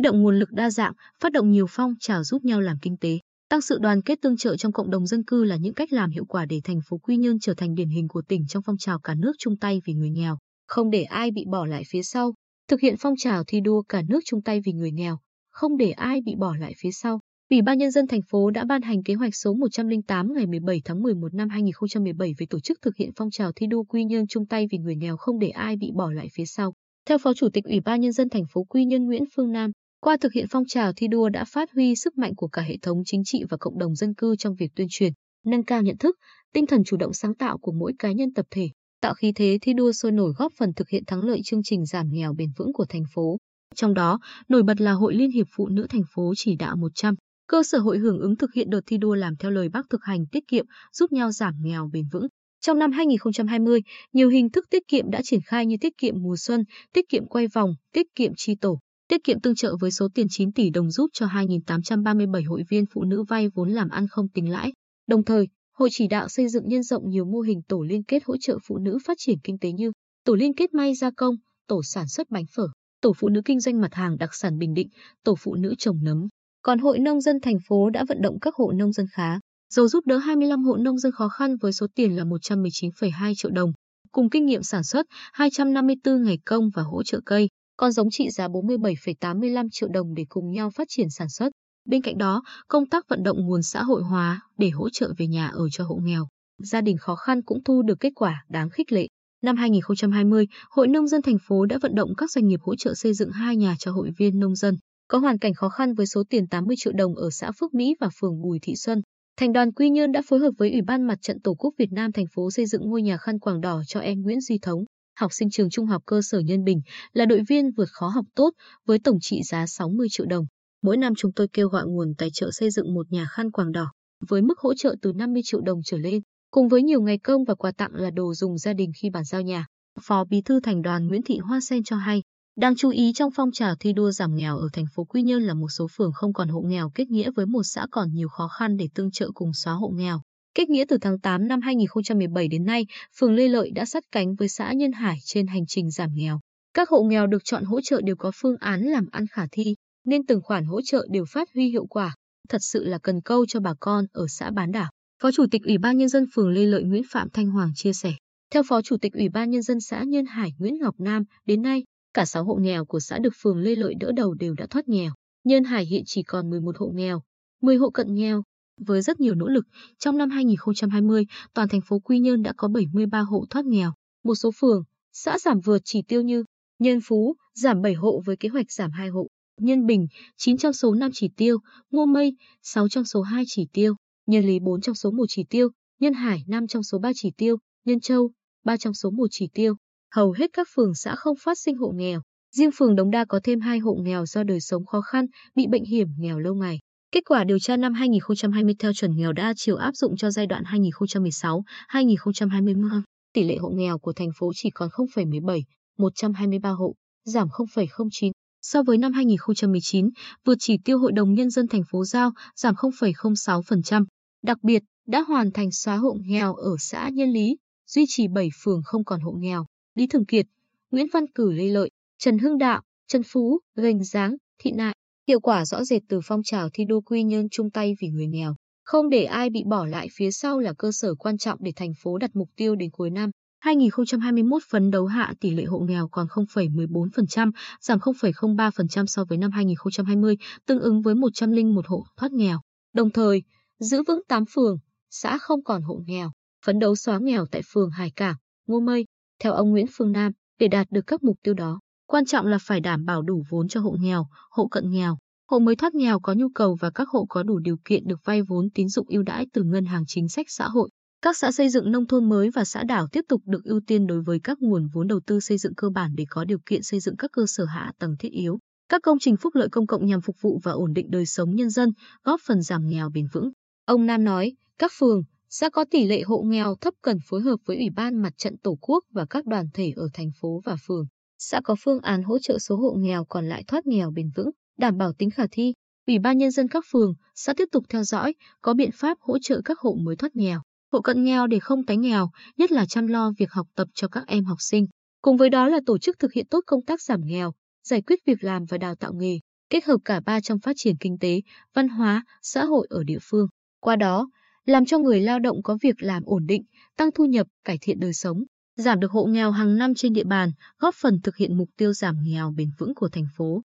động nguồn lực đa dạng, phát động nhiều phong trào giúp nhau làm kinh tế, tăng sự đoàn kết tương trợ trong cộng đồng dân cư là những cách làm hiệu quả để thành phố Quy Nhơn trở thành điển hình của tỉnh trong phong trào cả nước chung tay vì người nghèo, không để ai bị bỏ lại phía sau. Thực hiện phong trào thi đua cả nước chung tay vì người nghèo, không để ai bị bỏ lại phía sau. Ủy ban nhân dân thành phố đã ban hành kế hoạch số 108 ngày 17 tháng 11 năm 2017 về tổ chức thực hiện phong trào thi đua Quy Nhơn chung tay vì người nghèo không để ai bị bỏ lại phía sau. Theo Phó Chủ tịch Ủy ban nhân dân thành phố Quy Nhơn Nguyễn Phương Nam, qua thực hiện phong trào thi đua đã phát huy sức mạnh của cả hệ thống chính trị và cộng đồng dân cư trong việc tuyên truyền, nâng cao nhận thức, tinh thần chủ động sáng tạo của mỗi cá nhân tập thể, tạo khí thế thi đua sôi nổi góp phần thực hiện thắng lợi chương trình giảm nghèo bền vững của thành phố. Trong đó, nổi bật là Hội Liên hiệp Phụ nữ thành phố chỉ đạo 100 cơ sở hội hưởng ứng thực hiện đợt thi đua làm theo lời Bác thực hành tiết kiệm, giúp nhau giảm nghèo bền vững. Trong năm 2020, nhiều hình thức tiết kiệm đã triển khai như tiết kiệm mùa xuân, tiết kiệm quay vòng, tiết kiệm chi tổ, tiết kiệm tương trợ với số tiền 9 tỷ đồng giúp cho 2.837 hội viên phụ nữ vay vốn làm ăn không tính lãi. Đồng thời, Hội chỉ đạo xây dựng nhân rộng nhiều mô hình tổ liên kết hỗ trợ phụ nữ phát triển kinh tế như tổ liên kết may gia công, tổ sản xuất bánh phở, tổ phụ nữ kinh doanh mặt hàng đặc sản Bình Định, tổ phụ nữ trồng nấm. Còn Hội Nông dân thành phố đã vận động các hộ nông dân khá, dầu giúp đỡ 25 hộ nông dân khó khăn với số tiền là 119,2 triệu đồng, cùng kinh nghiệm sản xuất 254 ngày công và hỗ trợ cây, còn giống trị giá 47,85 triệu đồng để cùng nhau phát triển sản xuất. Bên cạnh đó, công tác vận động nguồn xã hội hóa để hỗ trợ về nhà ở cho hộ nghèo, gia đình khó khăn cũng thu được kết quả đáng khích lệ. Năm 2020, Hội Nông dân thành phố đã vận động các doanh nghiệp hỗ trợ xây dựng hai nhà cho hội viên nông dân có hoàn cảnh khó khăn với số tiền 80 triệu đồng ở xã Phước Mỹ và phường Bùi Thị Xuân. Thành đoàn Quy Nhơn đã phối hợp với Ủy ban Mặt trận Tổ quốc Việt Nam thành phố xây dựng ngôi nhà khăn quàng đỏ cho em Nguyễn Duy Thống, học sinh trường trung học cơ sở Nhân Bình, là đội viên vượt khó học tốt với tổng trị giá 60 triệu đồng. Mỗi năm chúng tôi kêu gọi nguồn tài trợ xây dựng một nhà khăn quàng đỏ với mức hỗ trợ từ 50 triệu đồng trở lên, cùng với nhiều ngày công và quà tặng là đồ dùng gia đình khi bàn giao nhà. Phó Bí thư Thành đoàn Nguyễn Thị Hoa Sen cho hay, đang chú ý trong phong trào thi đua giảm nghèo ở thành phố Quy Nhơn là một số phường không còn hộ nghèo kết nghĩa với một xã còn nhiều khó khăn để tương trợ cùng xóa hộ nghèo. Kết nghĩa từ tháng 8 năm 2017 đến nay, phường Lê Lợi đã sát cánh với xã Nhân Hải trên hành trình giảm nghèo. Các hộ nghèo được chọn hỗ trợ đều có phương án làm ăn khả thi, nên từng khoản hỗ trợ đều phát huy hiệu quả. Thật sự là cần câu cho bà con ở xã Bán Đảo. Phó Chủ tịch Ủy ban Nhân dân phường Lê Lợi Nguyễn Phạm Thanh Hoàng chia sẻ. Theo Phó Chủ tịch Ủy ban Nhân dân xã Nhân Hải Nguyễn Ngọc Nam, đến nay, Cả 6 hộ nghèo của xã được phường Lê Lợi đỡ đầu đều đã thoát nghèo. Nhân Hải hiện chỉ còn 11 hộ nghèo, 10 hộ cận nghèo. Với rất nhiều nỗ lực, trong năm 2020, toàn thành phố Quy Nhơn đã có 73 hộ thoát nghèo. Một số phường, xã giảm vượt chỉ tiêu như Nhân Phú giảm 7 hộ với kế hoạch giảm 2 hộ, Nhân Bình 9 trong số 5 chỉ tiêu, Ngô Mây 6 trong số 2 chỉ tiêu, Nhân Lý 4 trong số 1 chỉ tiêu, Nhân Hải 5 trong số 3 chỉ tiêu, Nhân Châu 3 trong số 1 chỉ tiêu hầu hết các phường xã không phát sinh hộ nghèo. Riêng phường Đống Đa có thêm 2 hộ nghèo do đời sống khó khăn, bị bệnh hiểm nghèo lâu ngày. Kết quả điều tra năm 2020 theo chuẩn nghèo đa chiều áp dụng cho giai đoạn 2016-2020, tỷ lệ hộ nghèo của thành phố chỉ còn 0,17, 123 hộ, giảm 0,09 so với năm 2019, vượt chỉ tiêu Hội đồng Nhân dân thành phố giao, giảm 0,06%. Đặc biệt, đã hoàn thành xóa hộ nghèo ở xã Nhân Lý, duy trì 7 phường không còn hộ nghèo. Lý Thường Kiệt, Nguyễn Văn Cử Lê Lợi, Trần Hưng Đạo, Trần Phú, Gành Giáng, Thị Nại. Hiệu quả rõ rệt từ phong trào thi đua quy nhân chung tay vì người nghèo. Không để ai bị bỏ lại phía sau là cơ sở quan trọng để thành phố đặt mục tiêu đến cuối năm. 2021 phấn đấu hạ tỷ lệ hộ nghèo còn 0,14%, giảm 0,03% so với năm 2020, tương ứng với 101 hộ thoát nghèo. Đồng thời, giữ vững 8 phường, xã không còn hộ nghèo, phấn đấu xóa nghèo tại phường Hải Cảng, Ngô Mây, theo ông Nguyễn Phương Nam, để đạt được các mục tiêu đó, quan trọng là phải đảm bảo đủ vốn cho hộ nghèo, hộ cận nghèo, hộ mới thoát nghèo có nhu cầu và các hộ có đủ điều kiện được vay vốn tín dụng ưu đãi từ ngân hàng chính sách xã hội. Các xã xây dựng nông thôn mới và xã đảo tiếp tục được ưu tiên đối với các nguồn vốn đầu tư xây dựng cơ bản để có điều kiện xây dựng các cơ sở hạ tầng thiết yếu, các công trình phúc lợi công cộng nhằm phục vụ và ổn định đời sống nhân dân, góp phần giảm nghèo bền vững. Ông Nam nói, các phường, Xã có tỷ lệ hộ nghèo thấp cần phối hợp với Ủy ban Mặt trận Tổ quốc và các đoàn thể ở thành phố và phường. Xã có phương án hỗ trợ số hộ nghèo còn lại thoát nghèo bền vững, đảm bảo tính khả thi. Ủy ban nhân dân các phường, xã tiếp tục theo dõi, có biện pháp hỗ trợ các hộ mới thoát nghèo, hộ cận nghèo để không tái nghèo, nhất là chăm lo việc học tập cho các em học sinh. Cùng với đó là tổ chức thực hiện tốt công tác giảm nghèo, giải quyết việc làm và đào tạo nghề. kết hợp cả ba trong phát triển kinh tế, văn hóa, xã hội ở địa phương. Qua đó, làm cho người lao động có việc làm ổn định, tăng thu nhập, cải thiện đời sống, giảm được hộ nghèo hàng năm trên địa bàn, góp phần thực hiện mục tiêu giảm nghèo bền vững của thành phố.